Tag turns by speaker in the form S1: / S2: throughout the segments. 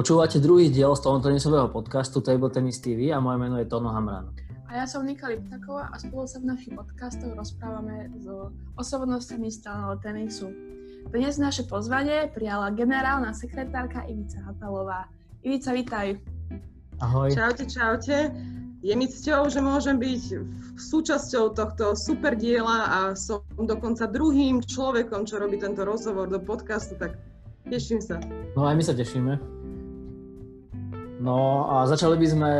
S1: Počúvate druhý diel tenisového podcastu Table Tennis TV a moje meno je Tono Hamran.
S2: A ja som Nika Liptaková a spolu sa v našich podcastoch rozprávame s osobnostami stáleho tenisu. Dnes naše pozvanie prijala generálna sekretárka Ivica Hatalová. Ivica, vítaj.
S1: Ahoj.
S3: Čaute, čaute. Je mi cťou, že môžem byť súčasťou tohto super diela a som dokonca druhým človekom, čo robí tento rozhovor do podcastu, tak teším sa.
S1: No aj my sa tešíme. No a začali by sme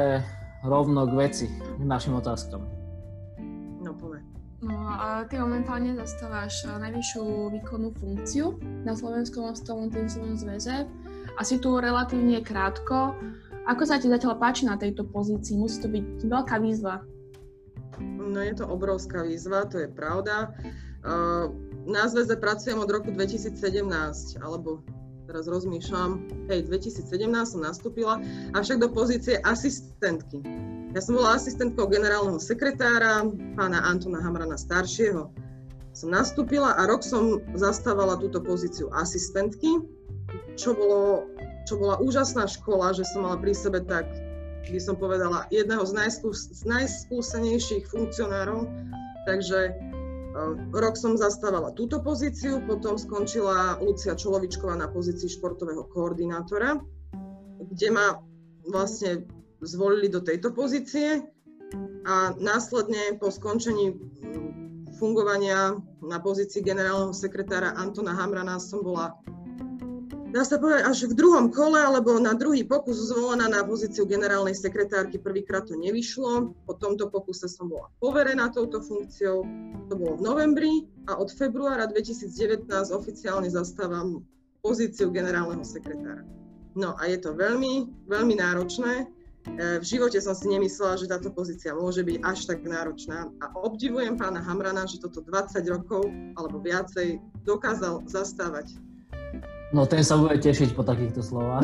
S1: rovno k veci, k našim otázkam.
S3: No povedz.
S2: No a ty momentálne zastávaš najvyššiu výkonnú funkciu na Slovenskom stolnom tenisovom zväze a si tu relatívne krátko. Ako sa ti zatiaľ páči na tejto pozícii? Musí to byť veľká výzva.
S3: No je to obrovská výzva, to je pravda. Na zväze pracujem od roku 2017, alebo teraz rozmýšľam, hej, 2017 som nastúpila, avšak do pozície asistentky. Ja som bola asistentkou generálneho sekretára, pána Antona Hamrana staršieho. Som nastúpila a rok som zastávala túto pozíciu asistentky, čo, bolo, čo bola úžasná škola, že som mala pri sebe tak, by som povedala, jedného z, najskús, z najskúsenejších funkcionárov, takže Rok som zastávala túto pozíciu, potom skončila Lucia Čolovičková na pozícii športového koordinátora, kde ma vlastne zvolili do tejto pozície a následne po skončení fungovania na pozícii generálneho sekretára Antona Hamrana som bola dá sa povedať, až v druhom kole, alebo na druhý pokus zvolená na pozíciu generálnej sekretárky. Prvýkrát to nevyšlo. Po tomto pokuse som bola poverená touto funkciou. To bolo v novembri a od februára 2019 oficiálne zastávam pozíciu generálneho sekretára. No a je to veľmi, veľmi náročné. E, v živote som si nemyslela, že táto pozícia môže byť až tak náročná a obdivujem pána Hamrana, že toto 20 rokov alebo viacej dokázal zastávať
S1: No ten sa bude tešiť po takýchto slovách.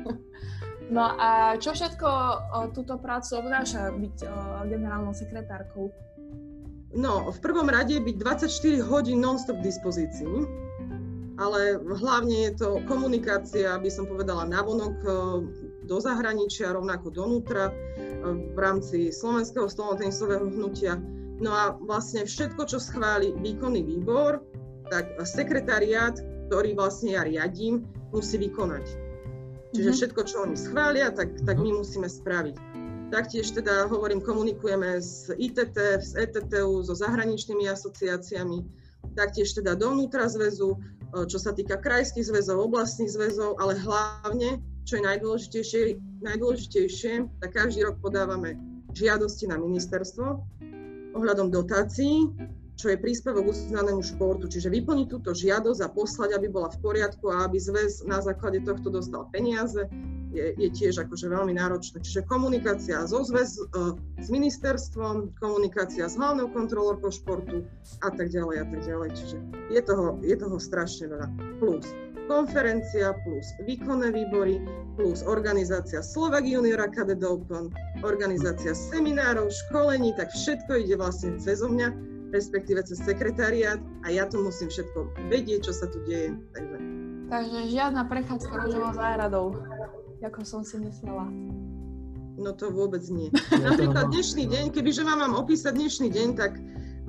S2: no a čo všetko o, túto prácu obnáša byť o, generálnou sekretárkou?
S3: No, v prvom rade byť 24 hodín non-stop k dispozícii, ale hlavne je to komunikácia, aby som povedala, navonok do zahraničia, rovnako donútra v rámci Slovenského stolnotenisového hnutia. No a vlastne všetko, čo schváli výkonný výbor, tak sekretariát, ktorý vlastne ja riadím, musí vykonať. Čiže mm-hmm. všetko, čo oni schvália, tak, tak my musíme spraviť. Taktiež teda hovorím, komunikujeme s ITT, s ETTU, so zahraničnými asociáciami, taktiež teda dovnútra zväzu, e, čo sa týka krajských zväzov, oblastných zväzov, ale hlavne, čo je najdôležitejšie, najdôležitejšie tak každý rok podávame žiadosti na ministerstvo ohľadom dotácií čo je príspevok uznanému športu. Čiže vyplniť túto žiadosť a poslať, aby bola v poriadku a aby zväz na základe tohto dostal peniaze, je, je tiež akože veľmi náročné. Čiže komunikácia so zväz, uh, s ministerstvom, komunikácia s hlavnou kontrolórkou športu a tak ďalej a tak ďalej. Čiže je toho, je toho strašne veľa. Plus konferencia, plus výkonné výbory, plus organizácia Slovak Junior Academy Open, organizácia seminárov, školení, tak všetko ide vlastne cez mňa respektíve cez sekretariát a ja to musím všetko vedieť, čo sa tu deje. Takže,
S2: Takže žiadna prechádzka rožovou záhradou, ako som si myslela.
S3: No to vôbec nie. Napríklad dnešný deň, kebyže vám mám opísať dnešný deň, tak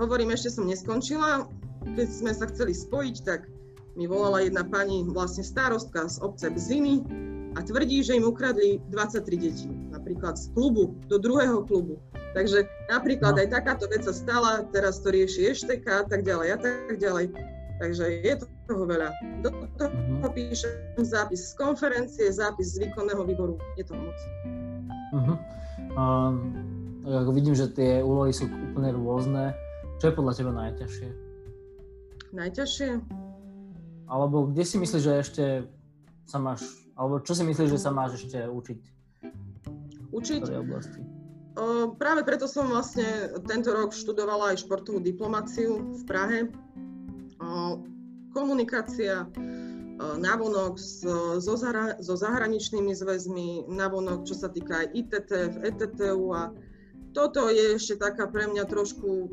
S3: hovorím, ešte som neskončila. Keď sme sa chceli spojiť, tak mi volala jedna pani, vlastne starostka z obce Bziny a tvrdí, že im ukradli 23 detí, napríklad z klubu do druhého klubu. Takže napríklad no. aj takáto vec sa stala, teraz to rieši Ešteka a tak ďalej a tak ďalej. Takže je toho veľa. Do toho uh-huh. píšem zápis z konferencie, zápis z výkonného výboru. Je to moc.
S1: Uh-huh. Um, ako vidím, že tie úlohy sú úplne rôzne. Čo je podľa teba najťažšie?
S3: Najťažšie?
S1: Alebo kde si myslíš, že ešte sa máš, alebo čo si myslíš, že sa máš ešte učiť?
S3: Učiť?
S1: V oblasti?
S3: Práve preto som vlastne tento rok študovala aj športovú diplomáciu v Prahe. Komunikácia navonok so, so zahraničnými zväzmi, navonok, čo sa týka aj ITTF, ETTU a toto je ešte taká pre mňa trošku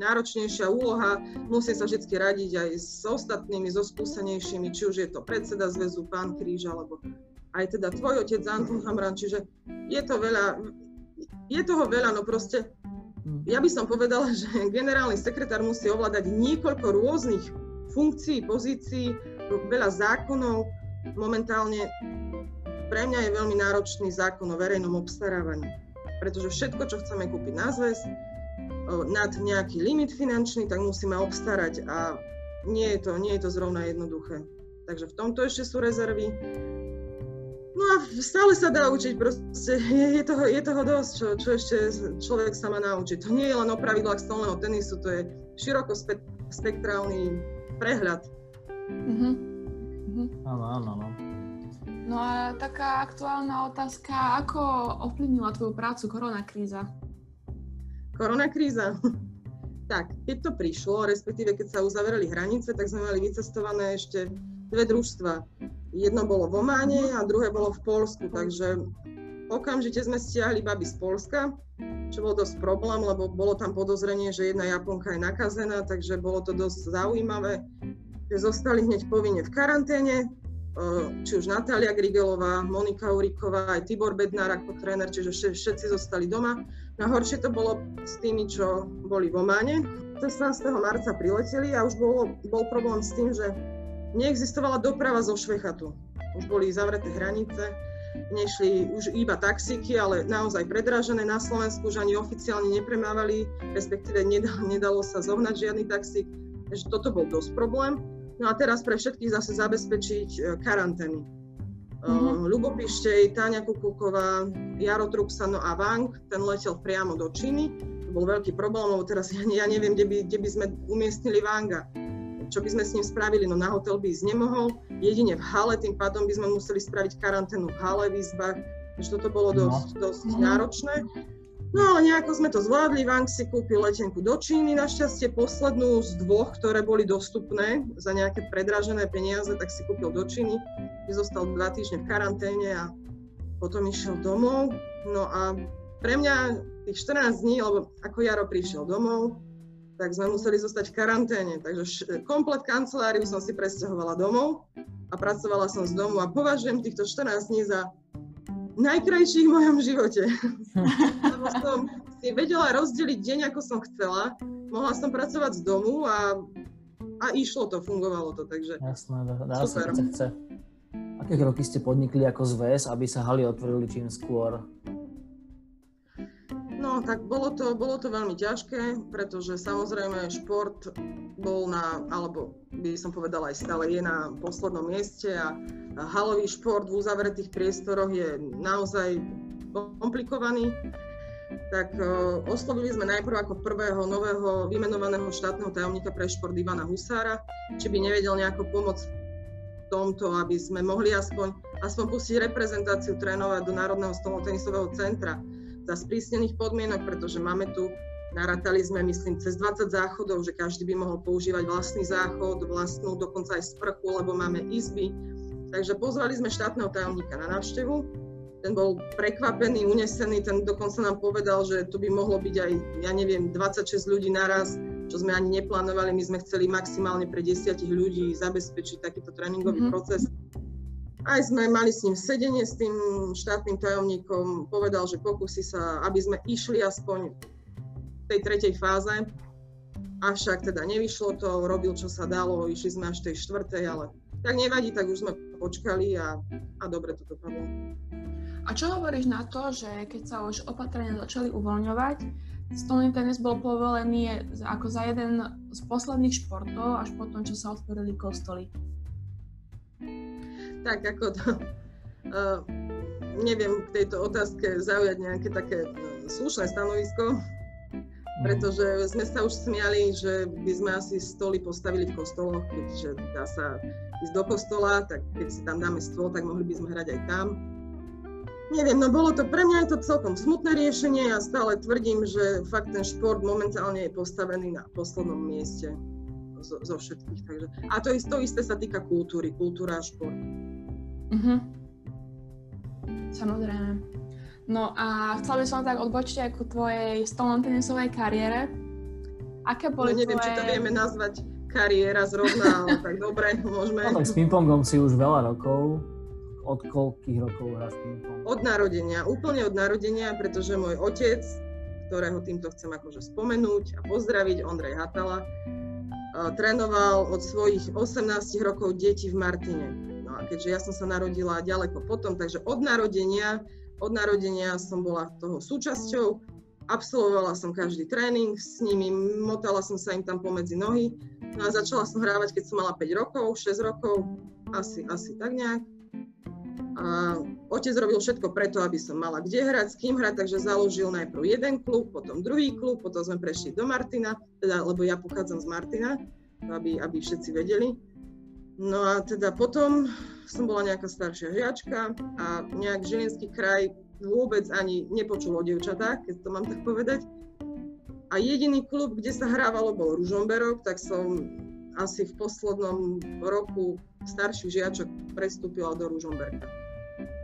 S3: náročnejšia úloha. Musím sa vždy radiť aj s ostatnými, so skúsenejšími, či už je to predseda zväzu, pán Kríž, alebo aj teda tvoj otec Anton Hamran, čiže je to veľa, je toho veľa, no proste hm. ja by som povedala, že generálny sekretár musí ovládať niekoľko rôznych funkcií, pozícií, veľa zákonov. Momentálne pre mňa je veľmi náročný zákon o verejnom obstarávaní, pretože všetko, čo chceme kúpiť na zväz, nad nejaký limit finančný, tak musíme obstarať a nie je to, nie je to zrovna jednoduché. Takže v tomto ešte sú rezervy. No a stále sa dá učiť, proste je, je, toho, je toho dosť, čo, čo ešte človek sa má naučiť. To nie je len o pravidlách stolného tenisu, to je široko spektrálny prehľad.
S1: Mm-hmm. Mm-hmm. Áno, áno, áno.
S2: No a taká aktuálna otázka, ako ovplyvnila tvoju prácu koronakríza?
S3: Koronakríza? tak, keď to prišlo, respektíve keď sa uzavreli hranice, tak sme mali vycestované ešte dve družstva. Jedno bolo v Ománe a druhé bolo v Polsku, takže okamžite sme stiahli baby z Polska, čo bol dosť problém, lebo bolo tam podozrenie, že jedna Japonka je nakazená, takže bolo to dosť zaujímavé, že zostali hneď povinne v karanténe, či už Natália Grigelová, Monika Uriková, aj Tibor Bednár ako tréner, čiže všetci zostali doma. Na horšie to bolo s tými, čo boli v Ománe. 16. marca prileteli a už bol, bol problém s tým, že neexistovala doprava zo Švechatu. Už boli zavreté hranice, nešli už iba taxíky, ale naozaj predražené na Slovensku, už ani oficiálne nepremávali, respektíve nedalo, nedalo sa zohnať žiadny taxík. Takže toto bol dosť problém. No a teraz pre všetkých zase zabezpečiť e, karantény. Mm-hmm. Ľubo Pištej, Táňa Kukulková, Jaro Truxano a Wang, ten letel priamo do Číny. To bol veľký problém, lebo teraz ja, ja neviem, kde by, kde by sme umiestnili Vanga. Čo by sme s ním spravili? No na hotel by ísť nemohol, jedine v hale, tým pádom by sme museli spraviť karanténu v hale v izbách. Takže toto bolo no. dosť, dosť mm-hmm. náročné. No ale nejako sme to zvládli, Wang si kúpil letenku do Číny, našťastie poslednú z dvoch, ktoré boli dostupné za nejaké predražené peniaze, tak si kúpil do Číny, kde zostal dva týždne v karanténe a potom išiel domov. No a pre mňa tých 14 dní, lebo ako Jaro prišiel domov, tak sme museli zostať v karanténe. Takže komplet kanceláriu som si presťahovala domov a pracovala som z domu a považujem týchto 14 dní za najkrajší v mojom živote. Lebo som si vedela rozdeliť deň, ako som chcela. Mohla som pracovať z domu a, a išlo to, fungovalo to, takže
S1: Jasné, dá, dá super. Sa, chce. Aké kroky ste podnikli ako zväz, aby sa haly otvorili čím skôr?
S3: No, tak bolo to, bolo to veľmi ťažké, pretože samozrejme šport bol na, alebo by som povedala aj stále je na poslednom mieste a halový šport v uzavretých priestoroch je naozaj komplikovaný. Tak uh, oslovili sme najprv ako prvého nového vymenovaného štátneho tajomníka pre šport Ivana Husára, či by nevedel nejako pomôcť v tomto, aby sme mohli aspoň, aspoň pustiť reprezentáciu trénovať do Národného stolotenisového centra za sprísnených podmienok, pretože máme tu, narátali sme, myslím, cez 20 záchodov, že každý by mohol používať vlastný záchod, vlastnú dokonca aj sprchu, lebo máme izby. Takže pozvali sme štátneho tajomníka na návštevu. Ten bol prekvapený, unesený, ten dokonca nám povedal, že tu by mohlo byť aj, ja neviem, 26 ľudí naraz, čo sme ani neplánovali. My sme chceli maximálne pre desiatich ľudí zabezpečiť takýto tréningový mm-hmm. proces aj sme mali s ním sedenie s tým štátnym tajomníkom, povedal, že pokusí sa, aby sme išli aspoň v tej tretej fáze. Avšak teda nevyšlo to, robil čo sa dalo, išli sme až tej štvrtej, ale tak nevadí, tak už sme počkali a, a dobre to dopadlo.
S2: A čo hovoríš na to, že keď sa už opatrenia začali uvoľňovať, stolný tenis bol povolený ako za jeden z posledných športov, až potom, čo sa otvorili kostoly?
S3: Tak ako to, uh, neviem k tejto otázke zaujať nejaké také uh, slušné stanovisko, pretože sme sa už smiali, že by sme asi stoly postavili v kostoloch, keďže dá sa ísť do kostola, tak keď si tam dáme stôl, tak mohli by sme hrať aj tam. Neviem, no bolo to, pre mňa je to celkom smutné riešenie a stále tvrdím, že fakt ten šport momentálne je postavený na poslednom mieste zo, zo všetkých. Takže, a to, to isté sa týka kultúry, kultúra a šport.
S2: Mhm. Samozrejme. No a chcela by som tak odbočiť aj ku tvojej stolnotenisovej kariére. Aké boli
S3: no, neviem, tvoje... či to vieme nazvať kariéra zrovna, ale tak dobre, môžeme.
S1: No tak s pingpongom si už veľa rokov. od koľkých rokov hráš ping-pong?
S3: Od narodenia, úplne od narodenia, pretože môj otec, ktorého týmto chcem akože spomenúť a pozdraviť, Ondrej Hatala, trénoval od svojich 18 rokov deti v Martine. No a keďže ja som sa narodila ďaleko potom, takže od narodenia, od narodenia som bola toho súčasťou, absolvovala som každý tréning s nimi, motala som sa im tam pomedzi nohy, no a začala som hrávať, keď som mala 5 rokov, 6 rokov, asi, asi tak nejak. A otec robil všetko preto, aby som mala kde hrať, s kým hrať, takže založil najprv jeden klub, potom druhý klub, potom sme prešli do Martina, teda, lebo ja pochádzam z Martina, aby, aby všetci vedeli. No a teda potom som bola nejaká staršia žiačka a nejak Žilinský kraj vôbec ani nepočul o devčatách, keď to mám tak povedať. A jediný klub, kde sa hrávalo, bol Ružomberok, tak som asi v poslednom roku starších žiačok prestúpila do Ružomberka.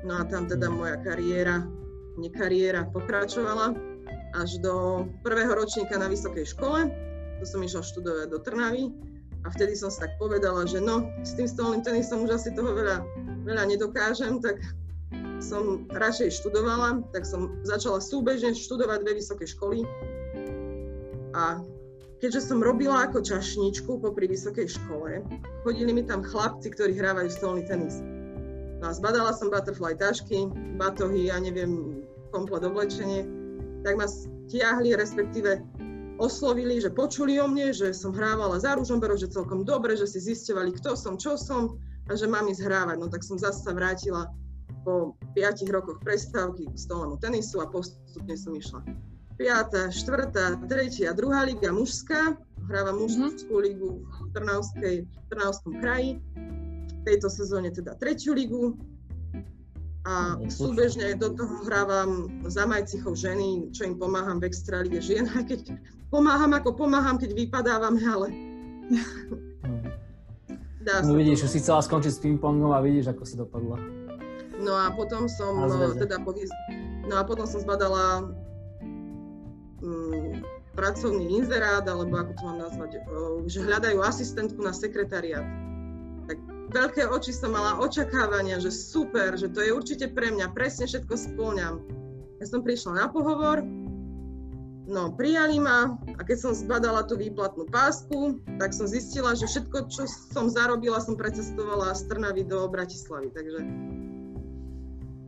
S3: No a tam teda moja kariéra, nekariéra pokračovala až do prvého ročníka na vysokej škole. To som išla študovať do Trnavy a vtedy som si tak povedala, že no, s tým stolným tenisom už asi toho veľa, veľa nedokážem, tak som radšej študovala, tak som začala súbežne študovať dve vysoké školy. A keďže som robila ako čašničku popri vysokej škole, chodili mi tam chlapci, ktorí hrávajú stolný tenis. No a zbadala som butterfly tašky, batohy, ja neviem, komplet oblečenie, tak ma stiahli, respektíve oslovili, že počuli o mne, že som hrávala za Ružomberok, že celkom dobre, že si zistovali, kto som, čo som a že mám ísť hrávať. No tak som zase sa vrátila po 5 rokoch prestávky k stolnému tenisu a postupne som išla. 5., 4., 3. a 2. liga mužská, hrávam mužskú mm-hmm. ligu v Trnavskej, v Trnavskom kraji tejto sezóne teda tretiu ligu. A súbežne do toho hrávam za Majcichov ženy, čo im pomáham v extralíge žien, aj keď pomáham ako pomáham, keď vypadávame, ale
S1: Dá no vidíš, už si chcela skončiť s ping-pongom a vidíš, ako si dopadla.
S3: No a potom som, teda poviz... no a potom som zbadala mm, pracovný inzerát, alebo ako to mám nazvať, že hľadajú asistentku na sekretariat veľké oči som mala očakávania, že super, že to je určite pre mňa, presne všetko spĺňam. Ja som prišla na pohovor, no prijali ma a keď som zbadala tú výplatnú pásku, tak som zistila, že všetko, čo som zarobila, som precestovala z Trnavy do Bratislavy, takže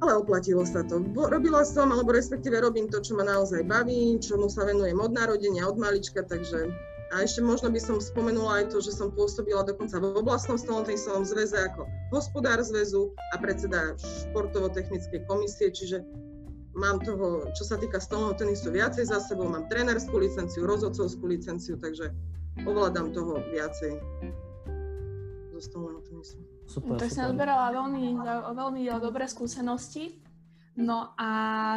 S3: ale oplatilo sa to. Robila som, alebo respektíve robím to, čo ma naozaj baví, čomu sa venujem od narodenia, od malička, takže a ešte možno by som spomenula aj to, že som pôsobila dokonca v oblastnom stolnotenisovom zväze ako hospodár zväzu a predseda športovo-technickej komisie, čiže mám toho, čo sa týka stolného tenisu, viacej za sebou, mám trénerskú licenciu, rozhodcovskú licenciu, takže ovládam toho viacej zo stolného tenisu.
S2: Super, tak som odberala veľmi, veľmi dobré skúsenosti. No a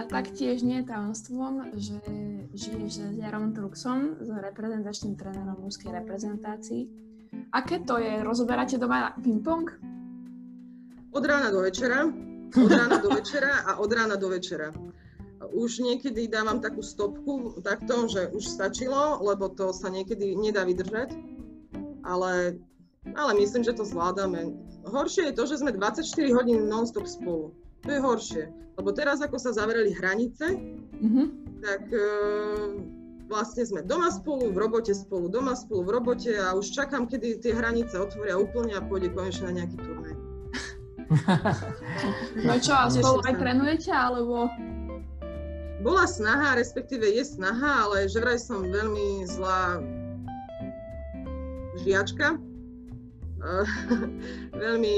S2: taktiež nie je tajomstvom, že žiješ s Jarom Truxom, s reprezentačným trénerom mužskej reprezentácii. Aké to je? Rozoberáte doma ping-pong?
S3: Od rána do večera. Od rána do večera a od rána do večera. Už niekedy dávam takú stopku takto, že už stačilo, lebo to sa niekedy nedá vydržať. Ale, ale myslím, že to zvládame. Horšie je to, že sme 24 hodín non-stop spolu. To je horšie. Lebo teraz, ako sa zavreli hranice, mm-hmm. tak e, vlastne sme doma spolu, v robote spolu, doma spolu, v robote a už čakám, kedy tie hranice otvoria úplne a pôjde konečne na nejaký turnaj.
S2: no čo, a spolu aj trénujete, alebo?
S3: Bola snaha, respektíve je snaha, ale že vraj som veľmi zlá žiačka. veľmi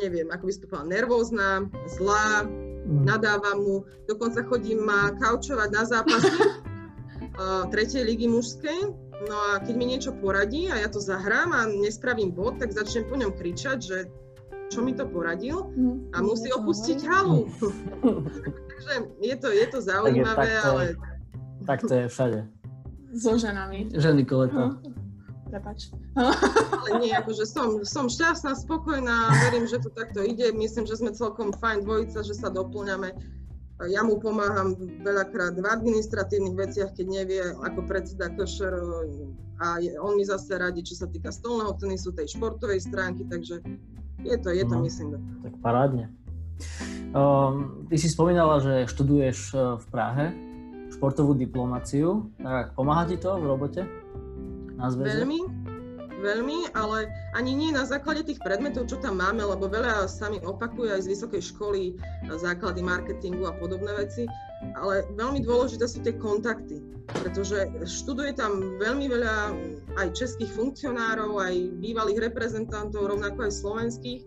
S3: neviem, ako by povedala, nervózna, zlá, mm. nadávam mu, dokonca chodím ma kaučovať na zápasy uh, tretej ligy mužskej, no a keď mi niečo poradí a ja to zahrám a nespravím bod, tak začnem po ňom kričať, že čo mi to poradil a mm. musí opustiť halu. Takže je to, je to zaujímavé, tak je, tak to, ale...
S1: Tak to je všade.
S2: So ženami.
S1: Ženy koleta.
S2: Prepač.
S3: Ale nie, akože som, som šťastná, spokojná, verím, že to takto ide. Myslím, že sme celkom fajn dvojica, že sa doplňame. Ja mu pomáham veľakrát v administratívnych veciach, keď nevie, ako predseda košer a on mi zase radí, čo sa týka stolného tenisu, tej športovej stránky, takže je to, je to,
S1: No.
S3: myslím.
S1: Tak parádne. Um, ty si spomínala, že študuješ uh, v Prahe športovú diplomáciu. Tak pomáha ti to v robote na zväze?
S3: Veľmi, veľmi, ale ani nie na základe tých predmetov, čo tam máme, lebo veľa sa mi opakuje aj z vysokej školy, základy marketingu a podobné veci, ale veľmi dôležité sú tie kontakty, pretože študuje tam veľmi veľa aj českých funkcionárov, aj bývalých reprezentantov, rovnako aj slovenských.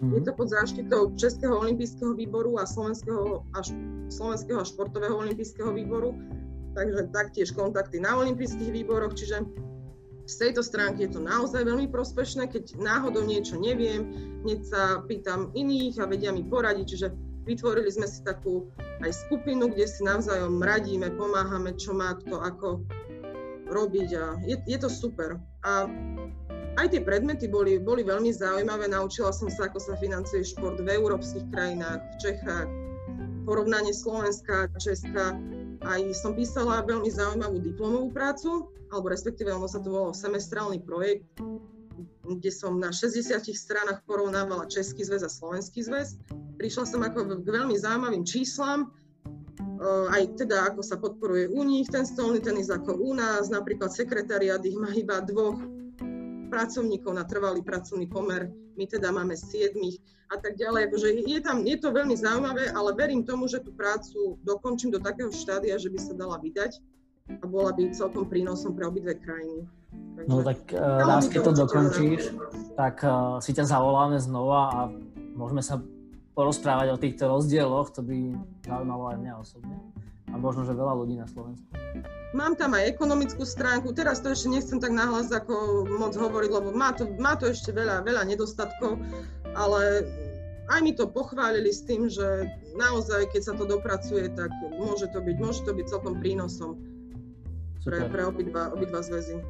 S1: Mhm.
S3: Je to pod záštitou Českého olympijského výboru a Slovenského a, Slovenského a športového olympijského výboru, takže taktiež kontakty na olympijských výboroch, čiže z tejto stránky je to naozaj veľmi prospešné, keď náhodou niečo neviem, hneď sa pýtam iných a vedia mi poradiť, čiže vytvorili sme si takú aj skupinu, kde si navzájom radíme, pomáhame, čo má kto ako robiť a je, je to super. A aj tie predmety boli, boli veľmi zaujímavé, naučila som sa, ako sa financuje šport v európskych krajinách, v Čechách, porovnanie Slovenska, Česka. Aj som písala veľmi zaujímavú diplomovú prácu, alebo respektíve ono sa to volalo semestrálny projekt, kde som na 60 stranách porovnávala Český zväz a Slovenský zväz. Prišla som ako k veľmi zaujímavým číslam, aj teda ako sa podporuje u nich ten stolný tenis ako u nás, napríklad sekretariat ich má iba dvoch pracovníkov na trvalý pracovný pomer, my teda máme siedmých a tak ďalej. Akože je, tam, je to veľmi zaujímavé, ale verím tomu, že tú prácu dokončím do takého štádia, že by sa dala vydať a bola by celkom prínosom pre obidve krajiny. Takže,
S1: No tak uh, raz, keď to dokončíš, tak uh, si ťa zavoláme znova a môžeme sa porozprávať o týchto rozdieloch, to by zaujímalo aj mňa osobne a možno, že veľa ľudí na Slovensku.
S3: Mám tam aj ekonomickú stránku, teraz to ešte nechcem tak nahlas ako moc hovoriť, lebo má to, má to ešte veľa, veľa nedostatkov, ale aj mi to pochválili s tým, že naozaj, keď sa to dopracuje, tak môže to byť, môže to byť celkom prínosom pre, pre obidva, obidva zväzy.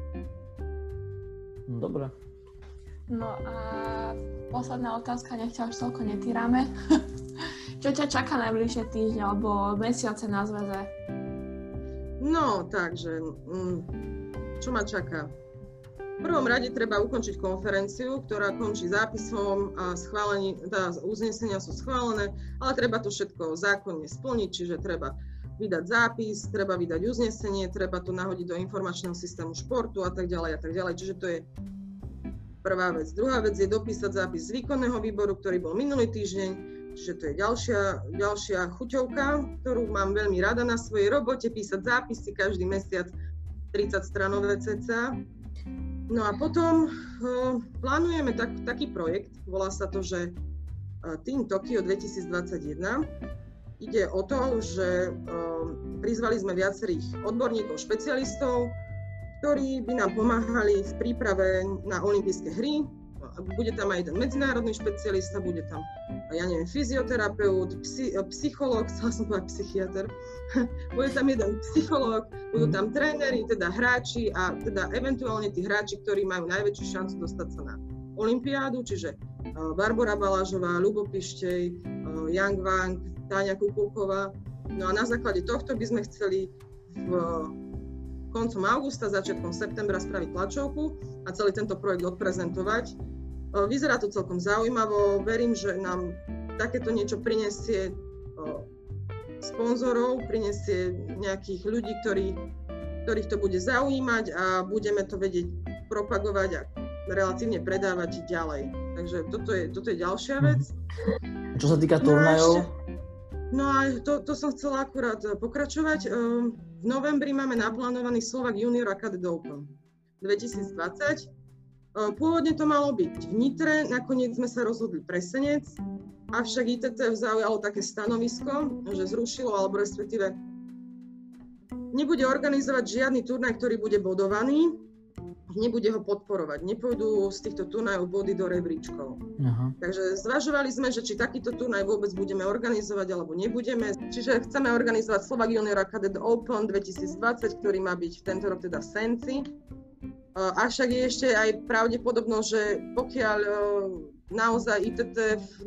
S1: Dobre.
S2: No a posledná otázka, nech ťa už toľko netýrame. Čo ťa čaká najbližšie týždne alebo mesiace na zväze?
S3: No, takže, mm, čo ma čaká? V prvom rade treba ukončiť konferenciu, ktorá končí zápisom a schválení, teda uznesenia sú schválené, ale treba to všetko zákonne splniť, čiže treba vydať zápis, treba vydať uznesenie, treba to nahodiť do informačného systému športu a tak ďalej a tak ďalej. Čiže to je prvá vec. Druhá vec je dopísať zápis z výkonného výboru, ktorý bol minulý týždeň, čiže to je ďalšia, ďalšia chuťovka, ktorú mám veľmi rada na svojej robote, písať zápisy každý mesiac 30 stranové cca. No a potom uh, plánujeme tak, taký projekt, volá sa to, že uh, Team Tokyo 2021. Ide o to, že uh, prizvali sme viacerých odborníkov, špecialistov, ktorí by nám pomáhali v príprave na olympijské hry. Bude tam aj jeden medzinárodný špecialista, bude tam, ja neviem, fyzioterapeut, psy, psychológ, chcela som povedať psychiatr, bude tam jeden psychológ, budú tam tréneri, teda hráči a teda eventuálne tí hráči, ktorí majú najväčšiu šancu dostať sa na olympiádu, čiže Barbara Balážová, Ľubo Pištej, Yang Wang, Táňa Kukulková. No a na základe tohto by sme chceli v koncom augusta, začiatkom septembra spraviť tlačovku a celý tento projekt odprezentovať. Vyzerá to celkom zaujímavo, verím, že nám takéto niečo prinesie sponzorov, prinesie nejakých ľudí, ktorí, ktorých to bude zaujímať a budeme to vedieť propagovať a relatívne predávať ďalej. Takže toto je, toto je ďalšia vec.
S1: Čo sa týka turnajov?
S3: No a to, to som chcela akurát pokračovať. V novembri máme naplánovaný Slovak Junior Academy Open 2020. Pôvodne to malo byť v Nitre, nakoniec sme sa rozhodli presenec, avšak ITT zaujalo také stanovisko, že zrušilo, alebo respektíve nebude organizovať žiadny turnaj, ktorý bude bodovaný, nebude ho podporovať. Nepôjdu z týchto turnajov body do rebríčkov.
S1: Aha.
S3: Takže zvažovali sme, že či takýto turnaj vôbec budeme organizovať alebo nebudeme. Čiže chceme organizovať Slovak Junior Academy Open 2020, ktorý má byť tento rok teda v Senci. Avšak je ešte aj pravdepodobnosť, že pokiaľ naozaj ITT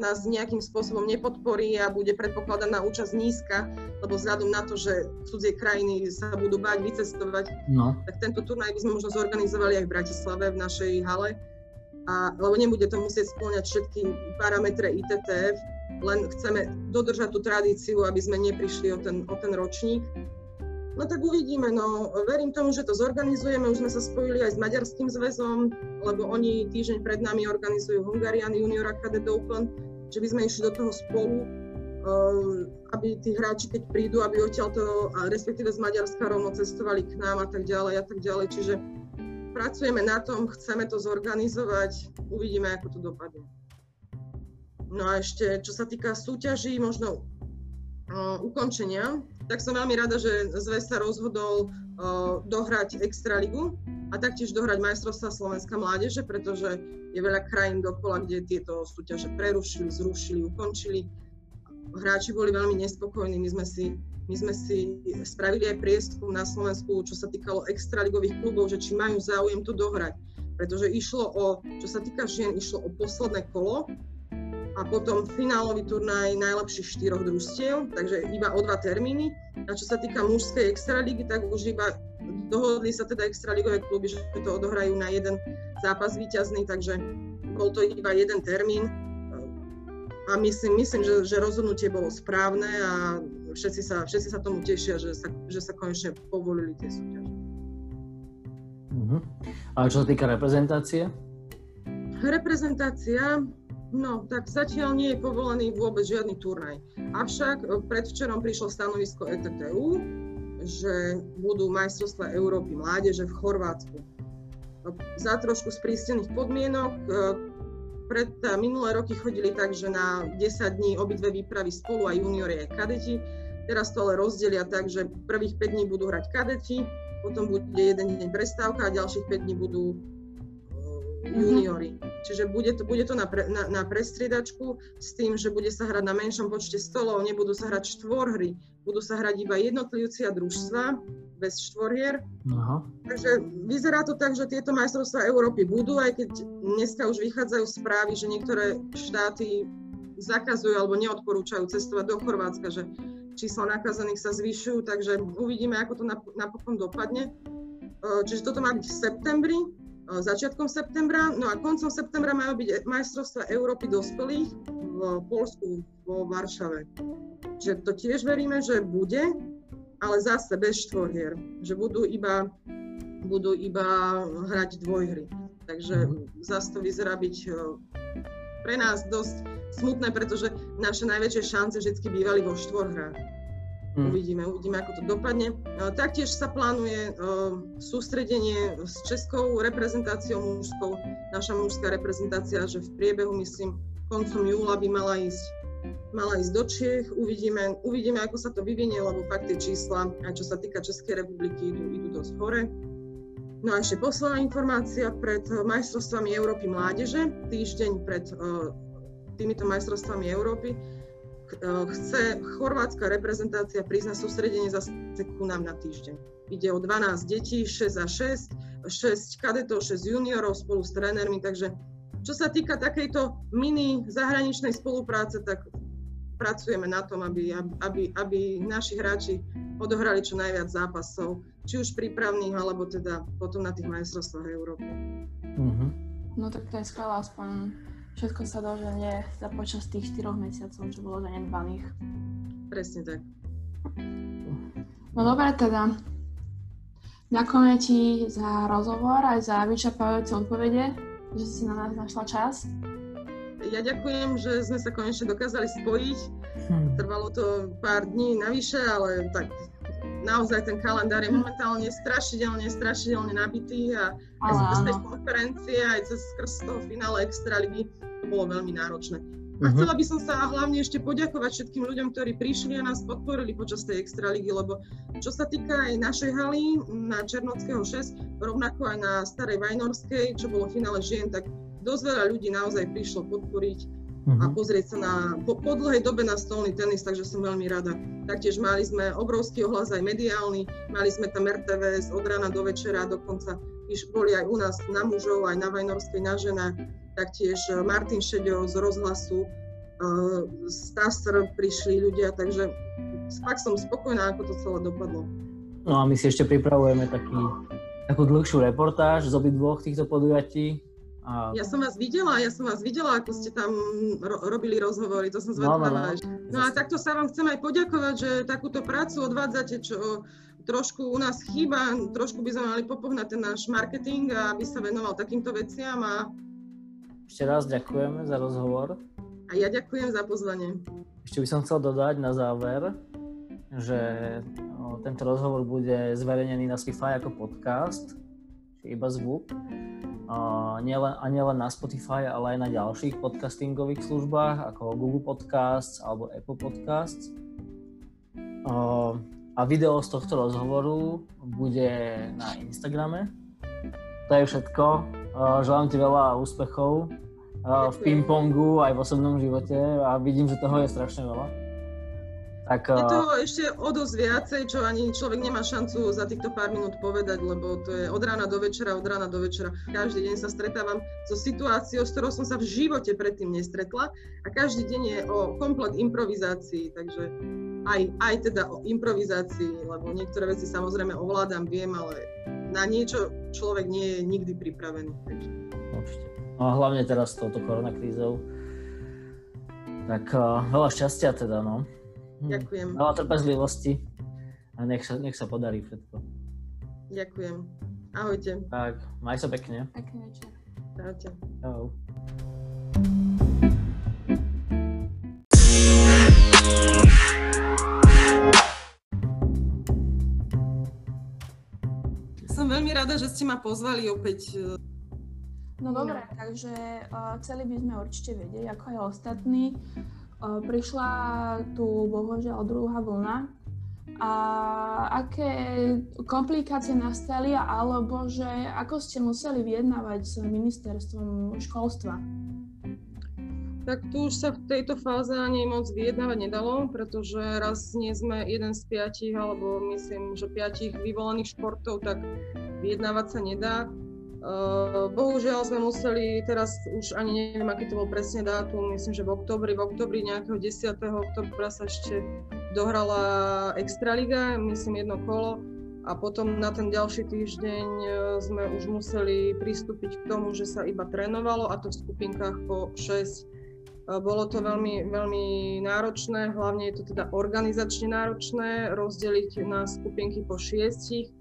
S3: nás nejakým spôsobom nepodporí a bude predpokladaná účasť nízka, lebo vzhľadom na to, že cudzie krajiny sa budú báť vycestovať,
S1: no.
S3: tak tento turnaj by sme možno zorganizovali aj v Bratislave, v našej hale. a, lebo nebude to musieť splňať všetky parametre ITTF, len chceme dodržať tú tradíciu, aby sme neprišli o ten, o ten ročník. No tak uvidíme, no verím tomu, že to zorganizujeme, už sme sa spojili aj s Maďarským zväzom, lebo oni týždeň pred nami organizujú Hungarian Junior Academy Open, že by sme išli do toho spolu, eh, aby tí hráči, keď prídu, aby odtiaľto, respektíve z Maďarska rovno cestovali k nám a tak ďalej a tak ďalej. Čiže pracujeme na tom, chceme to zorganizovať, uvidíme, ako to dopadne. No a ešte, čo sa týka súťaží, možno uh, ukončenia, tak som veľmi rada, že Zväz sa rozhodol uh, dohrať Extraligu a taktiež dohrať majstrovstva Slovenska mládeže, pretože je veľa krajín dokola, kde tieto súťaže prerušili, zrušili, ukončili. Hráči boli veľmi nespokojní, my sme si my sme si spravili aj prieskum na Slovensku, čo sa týkalo extraligových klubov, že či majú záujem to dohrať. Pretože išlo o, čo sa týka žien, išlo o posledné kolo a potom finálový turnaj najlepších štyroch družstiev, takže iba o dva termíny. A čo sa týka mužskej extraligy, tak už iba dohodli sa teda extraligové kluby, že to odohrajú na jeden zápas víťazný, takže bol to iba jeden termín. A myslím, myslím že, že rozhodnutie bolo správne a všetci sa, všetci sa tomu tešia, že sa, že sa konečne povolili tie súťaže.
S1: Uh-huh. A čo sa týka reprezentácie?
S3: Reprezentácia, no tak zatiaľ nie je povolený vôbec žiadny turnaj. Avšak e, predvčerom prišlo stanovisko ETTU, že budú majstrovstvá Európy mládeže v Chorvátsku. E, za trošku sprístených podmienok, e, pred minulé roky chodili tak, že na 10 dní obidve výpravy spolu aj juniori aj kadeti Teraz to ale rozdelia tak, že prvých 5 dní budú hrať kadeti, potom bude jeden deň prestávka a ďalších 5 dní budú juniori. Mm-hmm. Čiže bude to, bude to na, pre, na, na prestriedačku s tým, že bude sa hrať na menšom počte stolov, nebudú sa hrať štvorhry, budú sa hrať iba jednotlivci a družstva bez štvorhier. Aha. Takže vyzerá to tak, že tieto majstrovstvá Európy budú, aj keď dneska už vychádzajú správy, že niektoré štáty zakazujú alebo neodporúčajú cestovať do Chorvátska, že čísla nakazených sa zvyšujú, takže uvidíme, ako to napokon dopadne. E, čiže toto má byť v septembri, začiatkom septembra, no a koncom septembra majú byť majstrovstvá Európy dospelých v Polsku, vo Varšave. Čiže to tiež veríme, že bude, ale zase bez štvorhier, že budú iba, budú iba hrať dvojhry. Takže mhm. zase to vyzerá byť pre nás dosť smutné, pretože naše najväčšie šance vždy bývali vo štvorhrách. Hmm. Uvidíme, uvidíme, ako to dopadne. Taktiež sa plánuje sústredenie s českou reprezentáciou mužskou. Naša mužská reprezentácia, že v priebehu, myslím, koncom júla by mala ísť mala ísť do Čiech, uvidíme, uvidíme, ako sa to vyvinie, lebo fakt tie čísla, aj čo sa týka Českej republiky, idú, idú dosť hore. No a ešte posledná informácia pred majstrovstvami Európy mládeže, týždeň pred týmito majstrovstvami Európy. E, chce chorvátska reprezentácia prísť na sústredenie zase ku nám na týždeň. Ide o 12 detí, 6 a 6, 6 kadetov, 6 juniorov spolu s trénermi, takže čo sa týka takejto mini zahraničnej spolupráce, tak pracujeme na tom, aby, aby, aby naši hráči odohrali čo najviac zápasov, či už prípravných, alebo teda potom na tých majstrovstvách Európy.
S2: Uh-huh. No tak to je skvelé, aspoň všetko sa doženie za počas tých 4 mesiacov, čo bolo zanedbaných.
S3: Presne tak.
S2: No dobre teda. Ďakujeme ti za rozhovor aj za vyčerpávajúce odpovede, že si na nás našla čas.
S3: Ja ďakujem, že sme sa konečne dokázali spojiť. Hm. Trvalo to pár dní navyše, ale tak naozaj ten kalendár je momentálne strašidelne, strašidelne nabitý a aj cez tej konferencie, aj cez skrz toho finále Extraligy to bolo veľmi náročné. A mhm. chcela by som sa hlavne ešte poďakovať všetkým ľuďom, ktorí prišli a nás podporili počas tej Extraligy, lebo čo sa týka aj našej haly na Černockého 6, rovnako aj na Starej Vajnorskej, čo bolo finále žien, tak dosť veľa ľudí naozaj prišlo podporiť. A mhm. pozrieť sa na, po, po dlhej dobe na stolný tenis, takže som veľmi rada. Taktiež mali sme obrovský ohlas aj mediálny, mali sme tam RTVS od rána do večera, dokonca iš, boli aj u nás na mužov, aj na Vajnorskej, na ženách, taktiež e, Martin Šeďo z rozhlasu, uh, z TASR prišli ľudia, takže fakt som spokojná, ako to celé dopadlo.
S1: No a my si ešte pripravujeme taký, takú dlhšiu reportáž z obidvoch týchto podujatí,
S3: A... Ja som vás videla, ja som vás videla, ako ste tam ro- robili rozhovory, to som zvedavá. No, no, no. no a takto sa vám chcem aj poďakovať, že takúto prácu odvádzate, čo trošku u nás chýba, trošku by sme mali popohnať ten náš marketing, aby sa venoval takýmto veciam a...
S1: Ešte raz ďakujeme za rozhovor.
S3: A ja ďakujem za pozvanie.
S1: Ešte by som chcel dodať na záver, že tento rozhovor bude zverejnený na Spotify ako podcast, iba zvuk a nielen, a nielen na Spotify, ale aj na ďalších podcastingových službách ako Google Podcasts alebo Apple Podcasts. A video z tohto rozhovoru bude na Instagrame. To je všetko. Želám ti veľa úspechov v ping-pongu aj v osobnom živote a vidím, že toho je strašne veľa.
S3: Tak, je toho ešte o dosť viacej, čo ani človek nemá šancu za týchto pár minút povedať, lebo to je od rána do večera, od rána do večera. Každý deň sa stretávam so situáciou, s ktorou som sa v živote predtým nestretla a každý deň je o komplet improvizácii, takže aj, aj teda o improvizácii, lebo niektoré veci samozrejme ovládam, viem, ale na niečo človek nie je nikdy pripravený. Takže.
S1: Určite. No a hlavne teraz s touto koronakrízou. Tak uh, veľa šťastia teda, no.
S3: Hm. Ďakujem.
S1: Veľa trpezlivosti a nech sa, nech sa podarí všetko.
S3: Ďakujem. Ahojte.
S1: Tak, maj sa pekne.
S2: Pekný večer.
S3: Ahojte.
S1: Ahoj.
S3: Som veľmi rada, že ste ma pozvali opäť. E,
S2: no dobre, takže uh, chceli by sme určite vedieť, ako aj ostatní, prišla tu bohužiaľ druhá vlna a aké komplikácie nastali alebo že ako ste museli vyjednávať s ministerstvom školstva?
S3: Tak tu už sa v tejto fáze ani moc vyjednávať nedalo, pretože raz nie sme jeden z piatich, alebo myslím, že piatich vyvolených športov, tak vyjednávať sa nedá. Uh, bohužiaľ sme museli, teraz už ani neviem, aký to bol presne dátum, myslím, že v oktobri, v oktobri nejakého 10. oktobra sa ešte dohrala Extraliga, myslím jedno kolo a potom na ten ďalší týždeň e, sme už museli pristúpiť k tomu, že sa iba trénovalo a to v skupinkách po 6. E, bolo to veľmi, veľmi náročné, hlavne je to teda organizačne náročné rozdeliť na skupinky po šiestich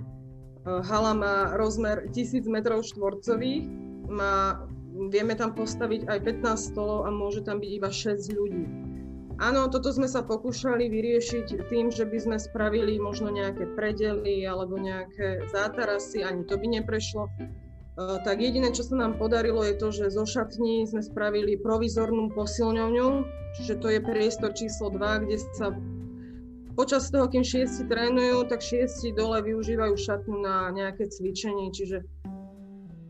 S3: hala má rozmer 1000 m štvorcových, má, vieme tam postaviť aj 15 stolov a môže tam byť iba 6 ľudí. Áno, toto sme sa pokúšali vyriešiť tým, že by sme spravili možno nejaké predely alebo nejaké zátarasy, ani to by neprešlo. Uh, tak jediné, čo sa nám podarilo, je to, že zo šatní sme spravili provizornú posilňovňu, čiže to je priestor číslo 2, kde sa počas toho, kým šiesti trénujú, tak šiesti dole využívajú šatnu na nejaké cvičenie, čiže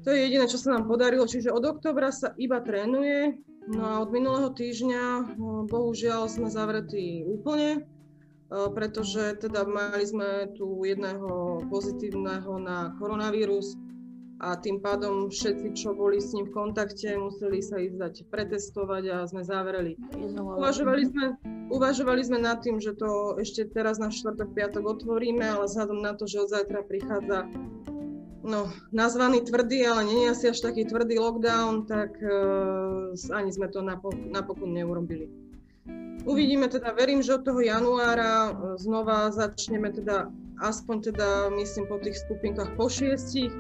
S3: to je jediné, čo sa nám podarilo. Čiže od oktobra sa iba trénuje, no a od minulého týždňa bohužiaľ sme zavretí úplne, pretože teda mali sme tu jedného pozitívneho na koronavírus, a tým pádom všetci, čo boli s ním v kontakte, museli sa ísť dať pretestovať a sme zavreli. Uvažovali sme, uvažovali sme nad tým, že to ešte teraz na štvrtok, piatok otvoríme, ale vzhľadom na to, že od zajtra prichádza no, nazvaný tvrdý, ale nie je asi až taký tvrdý lockdown, tak uh, ani sme to napo- napokon neurobili. Uvidíme teda, verím, že od toho januára e, znova začneme teda, aspoň teda myslím po tých skupinkách po šiestich,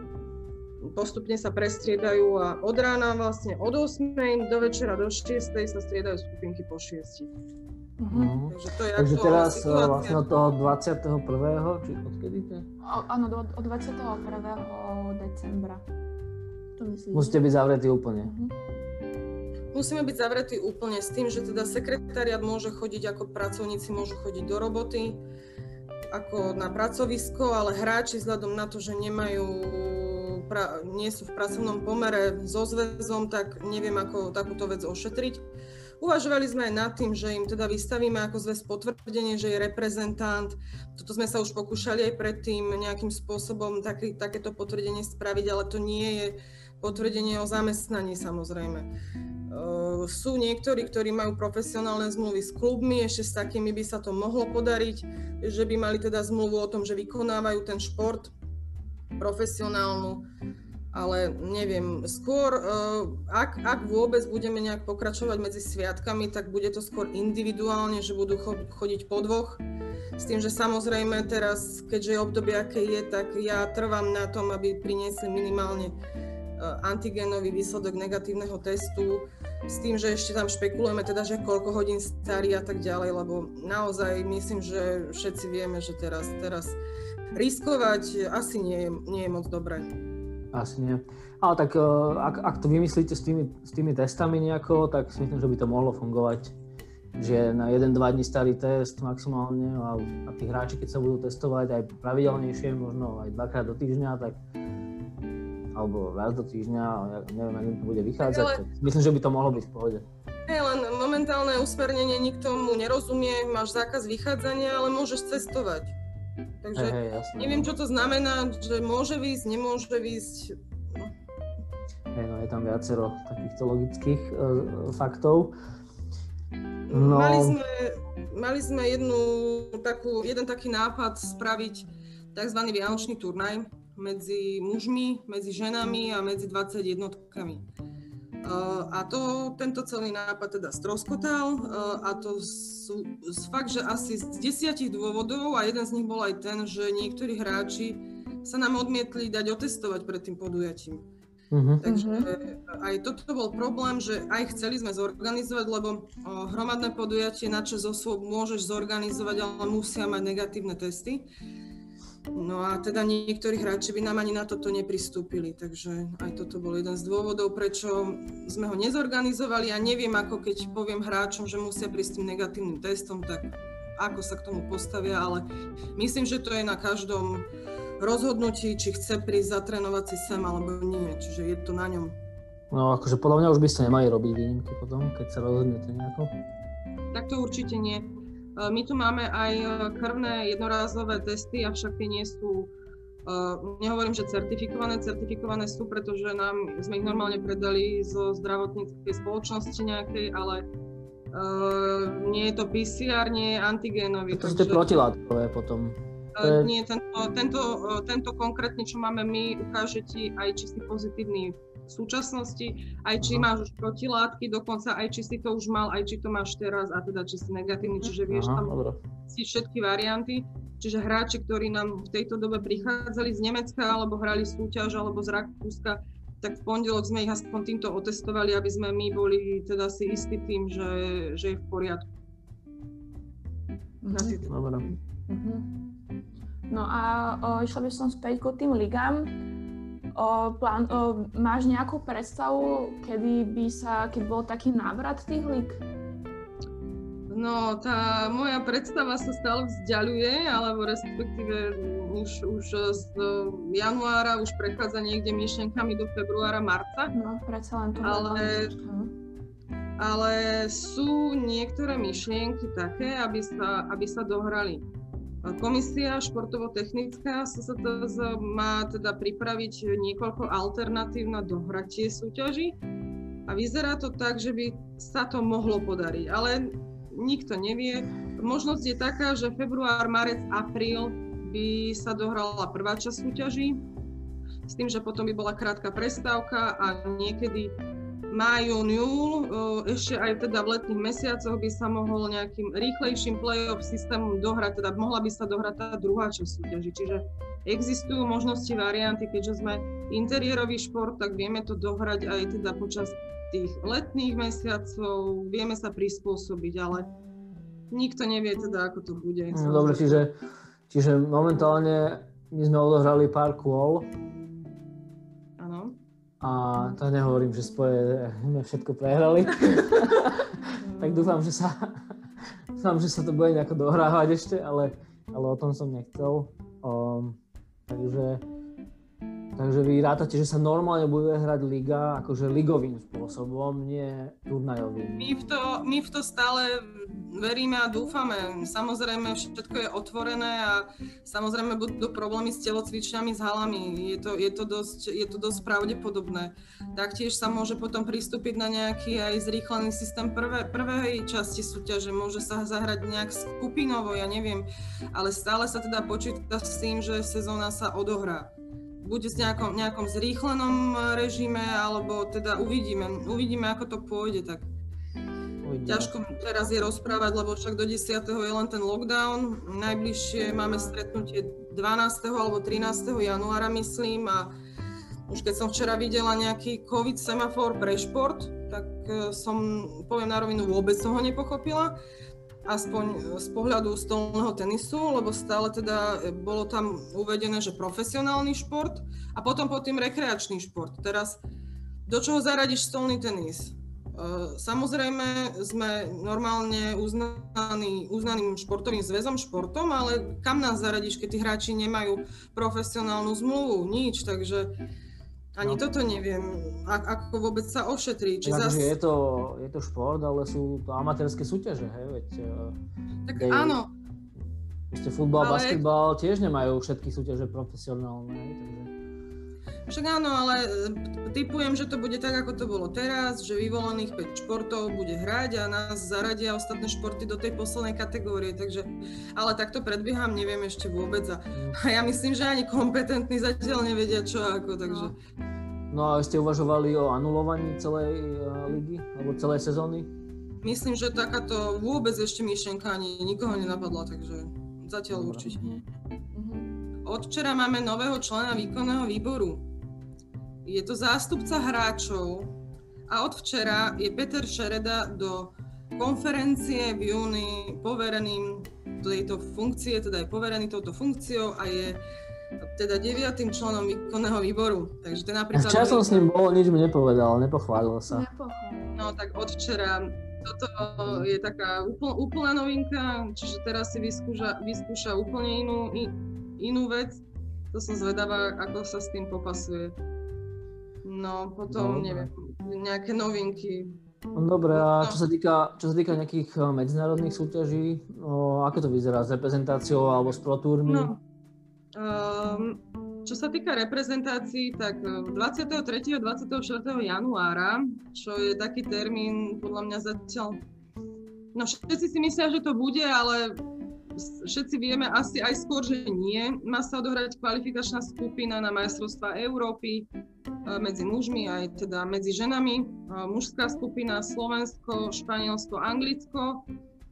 S3: postupne sa prestriedajú a od rána vlastne od 8. do večera do 6. sa striedajú skupinky po 6.
S1: Uh-huh. Mhm. Takže, to je Takže teraz eh, situácia. vlastne od toho 21. či odkedy to je?
S2: Áno, od 21. decembra.
S1: To myslím. Musíte byť zavretí úplne. Uh-huh.
S3: Musíme byť zavretí úplne s tým, že teda sekretariat môže chodiť ako pracovníci, môžu chodiť do roboty, ako na pracovisko, ale hráči vzhľadom na to, že nemajú pra, nie sú v pracovnom pomere so zväzom, tak neviem, ako takúto vec ošetriť. Uvažovali sme aj nad tým, že im teda vystavíme ako zväz potvrdenie, že je reprezentant. Toto sme sa už pokúšali aj predtým nejakým spôsobom taký, takéto potvrdenie spraviť, ale to nie je potvrdenie o zamestnaní samozrejme. Uh, sú niektorí, ktorí majú profesionálne zmluvy s klubmi, ešte s takými by sa to mohlo podariť, že by mali teda zmluvu o tom, že vykonávajú ten šport profesionálnu. ale neviem, skôr, uh, ak, ak vôbec budeme nejak pokračovať medzi sviatkami, tak bude to skôr individuálne, že budú chodiť po dvoch. S tým, že samozrejme teraz, keďže je obdobie, aké je, tak ja trvám na tom, aby priniesli minimálne uh, antigénový výsledok negatívneho testu, s tým, že ešte tam špekulujeme teda, že koľko hodín starý a tak ďalej, lebo naozaj myslím, že všetci vieme, že teraz, teraz riskovať asi nie je, nie je moc dobré.
S1: Asi nie. Ale tak e, ak, ak to vymyslíte s tými, s tými testami nejako, tak si myslím, že by to mohlo fungovať. Že na 1-2 dní starý test maximálne a, a tí hráči, keď sa budú testovať aj pravidelnejšie, možno aj dvakrát do týždňa, tak alebo raz do týždňa, ja neviem, ako to bude vychádzať, ale... myslím, že by to mohlo byť v pohode.
S3: Hey, len momentálne usmernenie nikto mu nerozumie, máš zákaz vychádzania, ale môžeš cestovať. Takže hey, jasne, neviem, čo to znamená, že môže výsť, nemôže výsť.
S1: No. Hey, no je tam viacero takýchto logických uh, faktov.
S3: No... Mali, sme, mali sme jednu takú, jeden taký nápad spraviť tzv. vianočný turnaj medzi mužmi, medzi ženami a medzi 20 jednotkami. A to, tento celý nápad teda stroskotal a to sú fakt, že asi z desiatich dôvodov a jeden z nich bol aj ten, že niektorí hráči sa nám odmietli dať otestovať pred tým podujatím. Uh-huh. Takže aj toto bol problém, že aj chceli sme zorganizovať, lebo hromadné podujatie na 6 osôb môžeš zorganizovať, ale musia mať negatívne testy. No a teda niektorí hráči by nám ani na toto nepristúpili, takže aj toto bol jeden z dôvodov, prečo sme ho nezorganizovali a neviem, ako keď poviem hráčom, že musia prísť tým negatívnym testom, tak ako sa k tomu postavia, ale myslím, že to je na každom rozhodnutí, či chce prísť zatrénovať si sem alebo nie, čiže je to na ňom.
S1: No akože podľa mňa už by ste nemali robiť výnimky potom, keď sa rozhodnete nejako?
S3: Tak to určite nie. E, my tu máme aj e, krvné jednorázové testy, avšak tie nie sú, e, nehovorím, že certifikované, certifikované sú, pretože nám, sme ich normálne predali zo zdravotníckej spoločnosti nejakej, ale nie je to PCR, nie je antigénový.
S1: To sú tie protilátkové potom.
S3: Uh, nie, tento, tento, tento konkrétne, čo máme my, ukáže ti aj či si pozitívny v súčasnosti, aj či Aha. máš už protilátky, dokonca aj či si to už mal, aj či to máš teraz a teda či si negatívny, mhm. čiže vieš Aha, tam si všetky varianty. Čiže hráči, ktorí nám v tejto dobe prichádzali z Nemecka alebo hrali súťaž alebo z Rakúska, tak v pondelok sme ich aspoň týmto otestovali, aby sme my boli teda si istí tým, že, že je v poriadku.
S1: Mhm. Dobre.
S2: Mhm. No a o, išla by som späť ku tým ligám. O, plán, o, máš nejakú predstavu, kedy by sa, keď bol taký návrat tých lík?
S3: No, tá moja predstava sa stále vzdialuje, alebo respektíve už, už z januára už prechádza niekde myšlenkami do februára, marca.
S2: No, predsa len to
S3: ale, ale sú niektoré myšlienky také, aby sa, aby sa dohrali. Komisia športovo-technická SSTZ má teda pripraviť niekoľko alternatív na dohratie súťaží a vyzerá to tak, že by sa to mohlo podariť, ale nikto nevie. Možnosť je taká, že február, marec, apríl by sa dohrala prvá časť súťaží, s tým, že potom by bola krátka prestávka a niekedy máj, jún, júl, ešte aj teda v letných mesiacoch by sa mohol nejakým rýchlejším play-off systémom dohrať, teda mohla by sa dohrať tá druhá časť súťaži. Čiže existujú možnosti, varianty, keďže sme interiérový šport, tak vieme to dohrať aj teda počas tých letných mesiacov, vieme sa prispôsobiť, ale nikto nevie teda, ako to bude.
S1: Dobre, čiže, čiže momentálne my sme odohrali pár kôl, a to nehovorím, že spoje všetko prehrali. tak dúfam, že sa, dúfam, že sa to bude nejako dohrávať ešte, ale, ale o tom som nechcel. Um, takže Takže vy rátate, že sa normálne bude hrať liga akože ligovým spôsobom, nie turnajovým.
S3: My v to, my v to stále veríme a dúfame. Samozrejme, všetko je otvorené a samozrejme budú problémy s telocvičňami, s halami. Je to, je to, dosť, je to dosť pravdepodobné. Taktiež sa môže potom pristúpiť na nejaký aj zrýchlený systém prvé, prvej časti súťaže. Môže sa zahrať nejak skupinovo, ja neviem. Ale stále sa teda počíta s tým, že sezóna sa odohrá buď v nejakom, nejakom zrýchlenom režime, alebo teda uvidíme, uvidíme, ako to pôjde, tak Uvidíme. ťažko teraz je rozprávať, lebo však do 10. je len ten lockdown. Najbližšie máme stretnutie 12. alebo 13. januára, myslím, a už keď som včera videla nejaký COVID semafor pre šport, tak e, som, poviem na rovinu, vôbec som ho nepochopila aspoň z pohľadu stolného tenisu, lebo stále teda bolo tam uvedené, že profesionálny šport a potom pod tým rekreačný šport. Teraz do čoho zaradiš stolný tenis? E, samozrejme sme normálne uznaný, uznaným športovým zväzom športom, ale kam nás zaradíš, keď tí hráči nemajú profesionálnu zmluvu? Nič, takže ani no. toto neviem, ako vôbec sa ošetrí.
S1: Či zas... je, to, je to šport, ale sú to amatérske súťaže, hej, veď...
S3: Eh, tak dej, áno.
S1: Ešte futbal, ale... basketbal tiež nemajú všetky súťaže profesionálne, takže...
S3: Však áno, ale e, typujem, že to bude tak, ako to bolo teraz, že vyvolených 5 športov bude hrať a nás zaradia ostatné športy do tej poslednej kategórie, takže, ale takto predbieham, neviem ešte vôbec a, a ja myslím, že ani kompetentní zatiaľ nevedia čo ako, takže...
S1: No a ste uvažovali o anulovaní celej uh, ligy, alebo celej sezóny?
S3: Myslím, že takáto vôbec ešte myšlenka ani nikoho nenapadla, takže zatiaľ Dobre. určite nie. Od včera máme nového člena výkonného výboru. Je to zástupca hráčov a od včera je Peter Šereda do konferencie v júni povereným tejto funkcie, teda je poverený touto funkciou a je teda deviatým členom výkonného výboru. Takže ten napríklad...
S1: Včera som s ním bol, nič mi nepovedal, nepochválil sa.
S3: No tak od včera toto je taká úpl, úplná novinka, čiže teraz si vyskúša, vyskúša úplne inú, inú vec. To som zvedavá, ako sa s tým popasuje. No, potom, no, neviem, nejaké novinky.
S1: No, dobre, a čo sa týka, čo sa týka nejakých eh, medzinárodných súťaží, no, ako to vyzerá s reprezentáciou alebo s protúrmi? No,
S3: um, čo sa týka reprezentácií, tak 23. a 24. januára, čo je taký termín, podľa mňa zatiaľ... No všetci si myslia, že to bude, ale všetci vieme asi aj skôr, že nie. Má sa odohrať kvalifikačná skupina na majstrovstvá Európy e, medzi mužmi aj teda medzi ženami. E, mužská skupina Slovensko, Španielsko, Anglicko,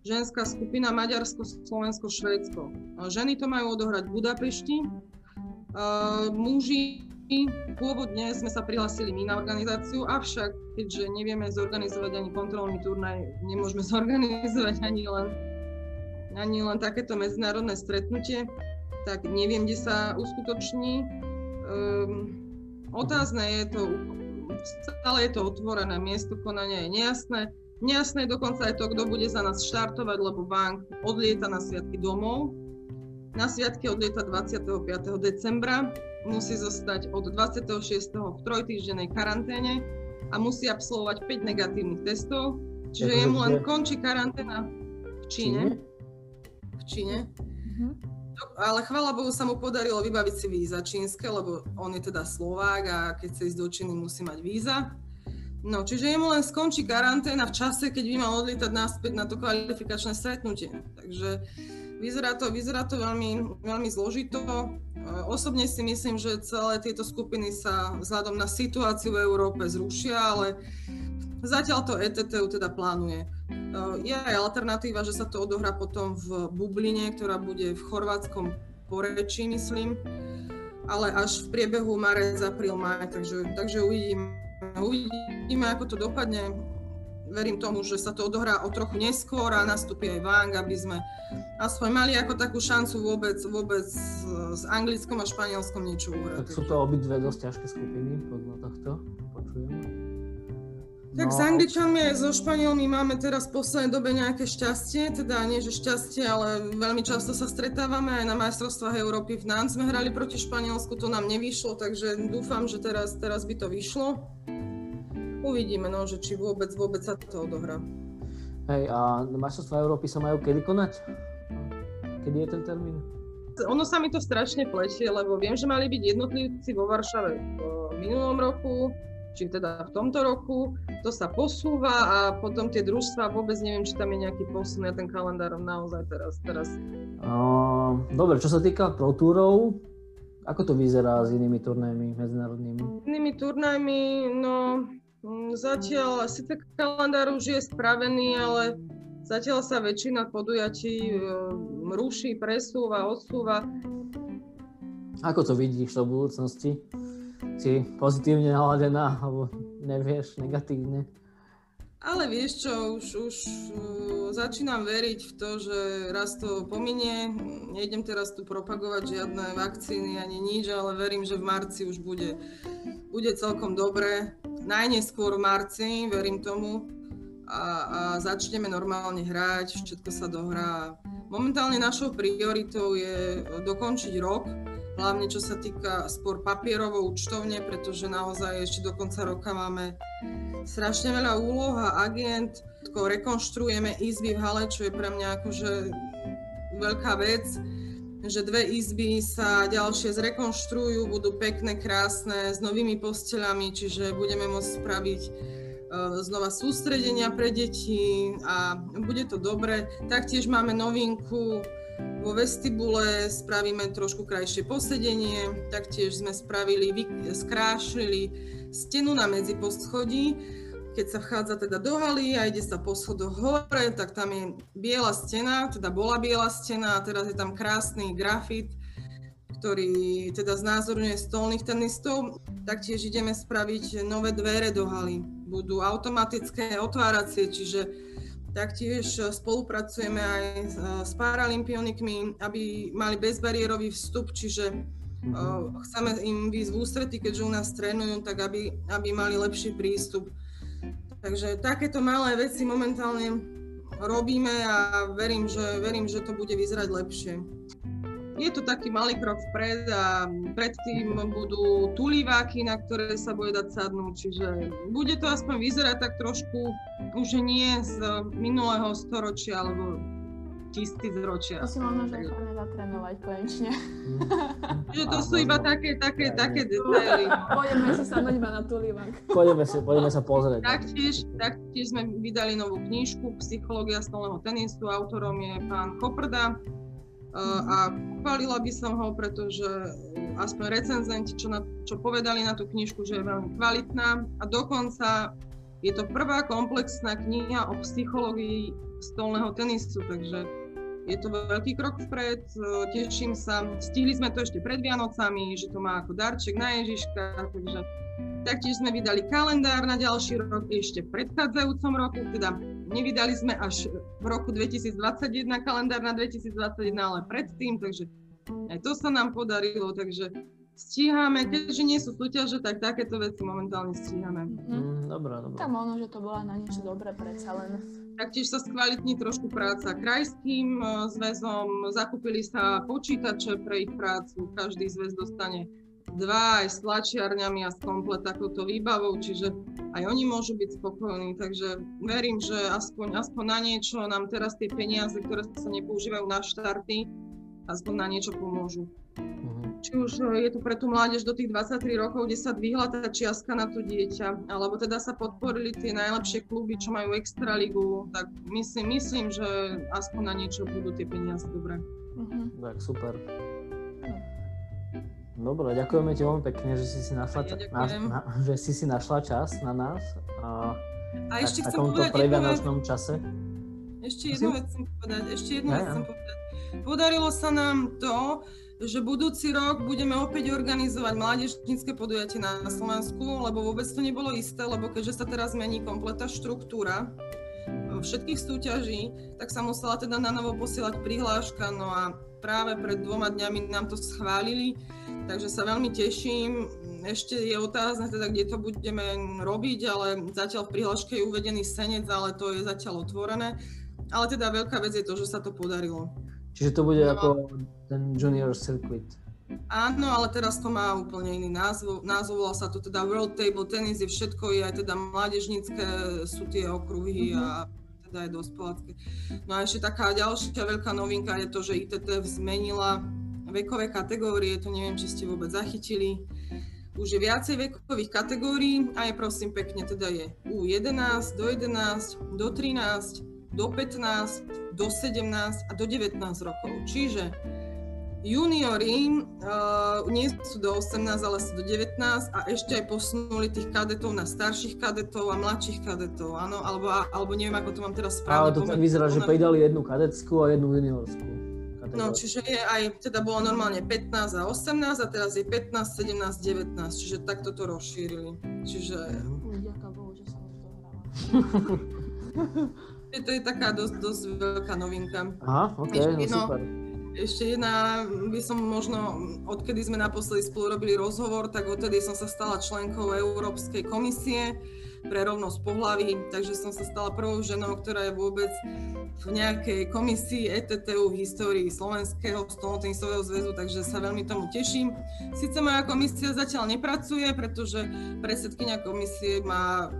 S3: ženská skupina Maďarsko, Slovensko, Švédsko. E, ženy to majú odohrať v Budapešti. Muži pôvodne sme sa prihlásili my na organizáciu, avšak keďže nevieme zorganizovať ani kontrolný turnaj, nemôžeme zorganizovať ani len ani len takéto medzinárodné stretnutie, tak neviem, kde sa uskutoční. Um, otázne je to, stále je to otvorené, miesto konania je nejasné. Nejasné je dokonca aj to, kto bude za nás štartovať, lebo bank odlieta na sviatky domov. Na sviatky odlieta 25. decembra, musí zostať od 26. v trojtýždenej karanténe a musí absolvovať 5 negatívnych testov, čiže jemu len končí karanténa v Číne. Číne? V Číne. Mm-hmm. Ale chvála Bohu sa mu podarilo vybaviť si víza čínske, lebo on je teda Slovák a keď chce ísť do Číny, musí mať víza. No, čiže jemu len skončí karanténa v čase, keď by mal odlietať naspäť na to kvalifikačné stretnutie. Takže vyzerá to, vyzerá to veľmi, veľmi zložito. E, osobne si myslím, že celé tieto skupiny sa vzhľadom na situáciu v Európe zrušia, ale zatiaľ to ETTU teda plánuje. Eh, je aj alternatíva, že sa to odohrá potom v bubline, ktorá bude v chorvátskom porečí, myslím, ale až v priebehu marec, apríl, maj, takže, takže uvidíme. Uvidíme, ako to dopadne. Verím tomu, že sa to odohrá o trochu neskôr a nastúpi aj Vang, aby sme aspoň mali ako takú šancu vôbec, vôbec s Anglickom a Španielskom niečo uhrať.
S1: Tak sú to obidve dosť ťažké skupiny podľa tohto.
S3: Tak no. s Angličanmi aj so Španielmi máme teraz v poslednej dobe nejaké šťastie, teda nie že šťastie, ale veľmi často sa stretávame aj na majstrovstvách Európy v Nantes sme hrali proti Španielsku, to nám nevyšlo, takže dúfam, že teraz, teraz by to vyšlo. Uvidíme, no, že či vôbec, vôbec sa to odohrá.
S1: Hej, a majstrovstvá Európy sa majú kedy konať? Kedy je ten termín?
S3: Ono sa mi to strašne plečie, lebo viem, že mali byť jednotlivci vo Varšave v minulom roku, či teda v tomto roku, to sa posúva a potom tie družstva, vôbec neviem, či tam je nejaký posun, ja ten kalendár naozaj teraz, teraz.
S1: Uh, dobre, čo sa týka protúrov, Ako to vyzerá s inými turnajmi medzinárodnými?
S3: Inými turnajmi, no mm, zatiaľ, síce kalendár už je spravený, ale zatiaľ sa väčšina podujatí um, ruší, presúva, odsúva.
S1: Ako to vidíš do budúcnosti? Si pozitívne naladená, alebo nevieš, negatívne?
S3: Ale vieš čo, už, už uh, začínam veriť v to, že raz to pominie. Nejdem teraz tu propagovať žiadne vakcíny ani nič, ale verím, že v marci už bude, bude celkom dobre. Najneskôr v marci, verím tomu. A, a začneme normálne hrať, všetko sa dohrá. Momentálne našou prioritou je dokončiť rok, hlavne čo sa týka spor papierovo účtovne, pretože naozaj ešte do konca roka máme strašne veľa úloh a agent, rekonštruujeme izby v hale, čo je pre mňa akože veľká vec, že dve izby sa ďalšie zrekonštruujú, budú pekné, krásne, s novými posteľami, čiže budeme môcť spraviť e, znova sústredenia pre deti a bude to dobre. Taktiež máme novinku, vo vestibule spravíme trošku krajšie posedenie, taktiež sme spravili, skrášili stenu na medzi poschodí. Keď sa vchádza teda do haly a ide sa po schodoch hore, tak tam je biela stena, teda bola biela stena a teraz je tam krásny grafit, ktorý teda znázorňuje stolných tenistov. Taktiež ideme spraviť nové dvere do haly. Budú automatické otváracie, čiže Taktiež spolupracujeme aj s paralympionikmi, aby mali bezbariérový vstup, čiže uh, chceme im výsť v ústrety, keďže u nás trénujú, tak aby, aby mali lepší prístup. Takže takéto malé veci momentálne robíme a verím, že, verím, že to bude vyzerať lepšie je to taký malý krok vpred a predtým budú tuliváky, na ktoré sa bude dať sadnúť, čiže bude to aspoň vyzerať tak trošku už nie z minulého storočia alebo tisíc ročia.
S2: To si možno, že nechám zatrénovať konečne.
S3: Že to sú iba také, také, také detaily.
S2: Pôjdeme si sadnúť iba na tulivák.
S1: Poďme, si, poďme sa pozrieť.
S3: Taktiež, taktiež sme vydali novú knižku Psychológia stolného tenisu. Autorom je pán Koprda a chválila by som ho, pretože aspoň recenzenti, čo, na, čo povedali na tú knižku, že je veľmi kvalitná a dokonca je to prvá komplexná kniha o psychológii stolného tenisu, takže je to veľký krok vpred, teším sa. Stihli sme to ešte pred Vianocami, že to má ako darček na Ježiška, takže taktiež sme vydali kalendár na ďalší rok ešte v predchádzajúcom roku, teda nevydali sme až v roku 2021 kalendár na 2021, ale predtým, takže aj to sa nám podarilo, takže stíhame, keďže nie sú súťaže, tak takéto veci momentálne stíhame.
S1: Mm, dobré, dobré.
S2: Tam ono, že to bola na niečo dobré predsa len.
S3: Taktiež sa skvalitní trošku práca krajským e, zväzom, zakúpili sa počítače pre ich prácu, každý zväz dostane dva aj s tlačiarňami a s komplet takouto výbavou, čiže aj oni môžu byť spokojní, takže verím, že aspoň, aspoň na niečo nám teraz tie peniaze, ktoré sa nepoužívajú na štarty, aspoň na niečo pomôžu. Uh-huh. Či už e, je to pre tú mládež do tých 23 rokov, kde sa dvihla tá čiastka na to dieťa, alebo teda sa podporili tie najlepšie kluby, čo majú extraligu, tak myslím, myslím, že aspoň na niečo budú tie peniaze dobré.
S1: Uh-huh. Tak super. Dobre, ďakujeme ti veľmi pekne, že si si našla, ja na, na, že si si našla čas na nás. A,
S3: a ešte chcem povedať
S1: vec. čase.
S3: Ešte jednu vec chcem povedať. Ešte jednu vec chcem povedať. Podarilo sa nám to, že budúci rok budeme opäť organizovať mládežnícke podujatie na Slovensku, lebo vôbec to nebolo isté, lebo keďže sa teraz mení kompletná štruktúra všetkých súťaží, tak sa musela teda na novo posielať prihláška, no a práve pred dvoma dňami nám to schválili Takže sa veľmi teším. Ešte je otázne, teda, kde to budeme robiť, ale zatiaľ v prihláške je uvedený senec, ale to je zatiaľ otvorené. Ale teda veľká vec je to, že sa to podarilo.
S1: Čiže to bude no. ako ten junior circuit.
S3: Áno, ale teraz to má úplne iný názov. Názov volá sa to teda World Table Tennis, je všetko, je aj teda mládežnícke, sú tie okruhy a teda aj dospelácké. No a ešte taká ďalšia veľká novinka je to, že ITTF zmenila vekové kategórie, to neviem, či ste vôbec zachytili. Už je viacej vekových kategórií a je prosím pekne, teda je U11, do 11, do 13, do 15, do 17 a do 19 rokov. Čiže Juniori uh, nie sú do 18, ale sú do 19 a ešte aj posunuli tých kadetov na starších kadetov a mladších kadetov, áno, alebo, alebo neviem, ako to mám teraz správne.
S1: Ale to tak vyzerá, že pridali jednu kadetskú a jednu juniorskú.
S3: No, čiže je aj, teda bolo normálne 15 a 18 a teraz je 15, 17, 19, čiže takto to rozšírili. Čiže...
S2: Ďaká Bohu, že sa už dohráva.
S3: to je taká dosť, dosť veľká novinka.
S1: Aha, ok, no super.
S3: Ešte jedna, by som možno, odkedy sme naposledy spolu robili rozhovor, tak odtedy som sa stala členkou Európskej komisie pre rovnosť pohlaví, takže som sa stala prvou ženou, ktorá je vôbec v nejakej komisii ETTU v histórii Slovenského stolnotenisového zväzu, takže sa veľmi tomu teším. Sice moja komisia zatiaľ nepracuje, pretože predsedkynia komisie má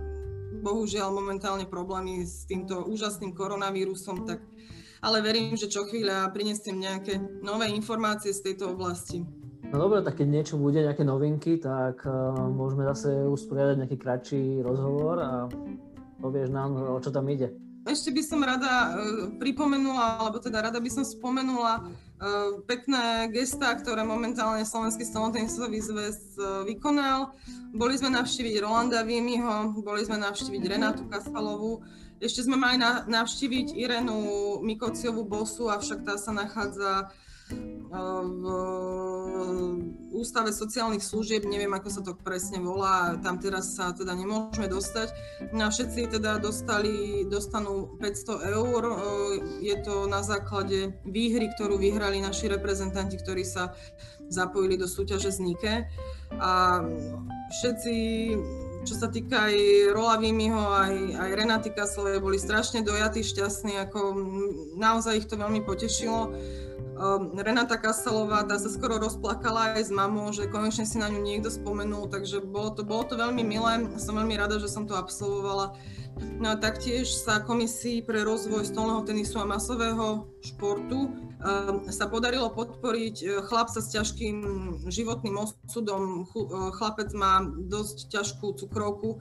S3: bohužiaľ momentálne problémy s týmto úžasným koronavírusom, tak ale verím, že čo chvíľa prinesiem nejaké nové informácie z tejto oblasti.
S1: No dobre, tak keď niečo bude, nejaké novinky, tak uh, môžeme zase usporiadať nejaký kratší rozhovor a povieš nám, o čo tam ide.
S3: Ešte by som rada uh, pripomenula, alebo teda rada by som spomenula uh, pekné gestá, ktoré momentálne Slovenský stomatologicový zväz uh, vykonal. Boli sme navštíviť Rolanda Viemiho, boli sme navštíviť Renátu Kaspalovú, ešte sme mali na, navštíviť Irenu Mikociovú bosu, avšak tá sa nachádza v Ústave sociálnych služieb, neviem ako sa to presne volá, tam teraz sa teda nemôžeme dostať. No a všetci teda dostali, dostanú 500 eur, e, je to na základe výhry, ktorú vyhrali naši reprezentanti, ktorí sa zapojili do súťaže z Nike. A všetci čo sa týka aj Rola Vimiho, aj, aj Renaty Kaslovej, boli strašne dojatí, šťastní, ako naozaj ich to veľmi potešilo. Um, Renata Kasalová, tá sa skoro rozplakala aj s mamou, že konečne si na ňu niekto spomenul, takže bolo to, bolo to veľmi milé. Som veľmi rada, že som to absolvovala. No a taktiež sa Komisii pre rozvoj stolného tenisu a masového športu um, sa podarilo podporiť uh, chlapca s ťažkým životným osudom. Chlapec má dosť ťažkú cukrovku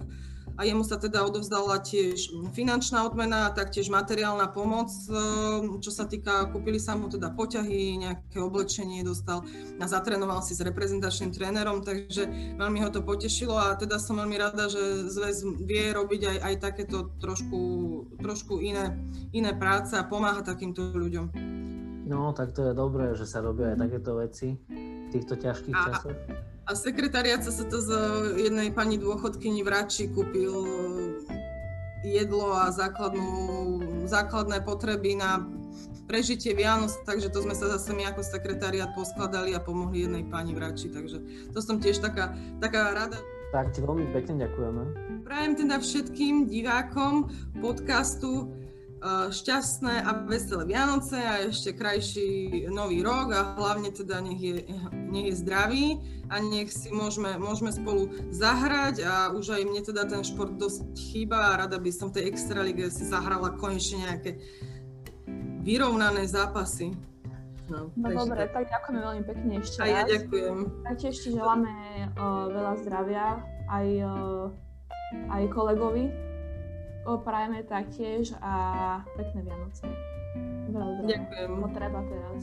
S3: a jemu sa teda odovzdala tiež finančná odmena a taktiež materiálna pomoc, ehm, čo sa týka, kúpili sa mu teda poťahy, nejaké oblečenie dostal a zatrenoval si s reprezentačným trénerom, takže veľmi ho to potešilo a teda som veľmi rada, že zväz vie robiť aj, aj takéto trošku, trošku iné, iné práce a pomáha takýmto ľuďom.
S1: No, tak to je dobré, že sa robia aj takéto veci v týchto ťažkých a, časoch.
S3: A sekretariat sa to z jednej pani dôchodkyni v Rači kúpil jedlo a základnú, základné potreby na prežitie Vianoc, takže to sme sa zase my ako sekretariat poskladali a pomohli jednej pani v Rači, takže to som tiež taká, taká rada.
S1: Tak ti veľmi pekne ďakujeme.
S3: Prajem teda všetkým divákom podcastu Eh, šťastné a veselé Vianoce a ešte krajší nový rok a hlavne teda nech je, nech je zdravý a nech si môžeme, môžeme spolu zahrať a už aj mne teda ten šport dosť chýba a rada by som v tej Extralige si zahrala konečne nejaké vyrovnané zápasy.
S2: No, no dobre, tak ďakujeme veľmi pekne ešte
S3: A ja ďakujem.
S2: Taktiež ti želáme uh, veľa zdravia aj, uh, aj kolegovi, prajeme taktiež a pekné Vianoce.
S3: Veľa Ďakujem.
S2: Potreba teraz.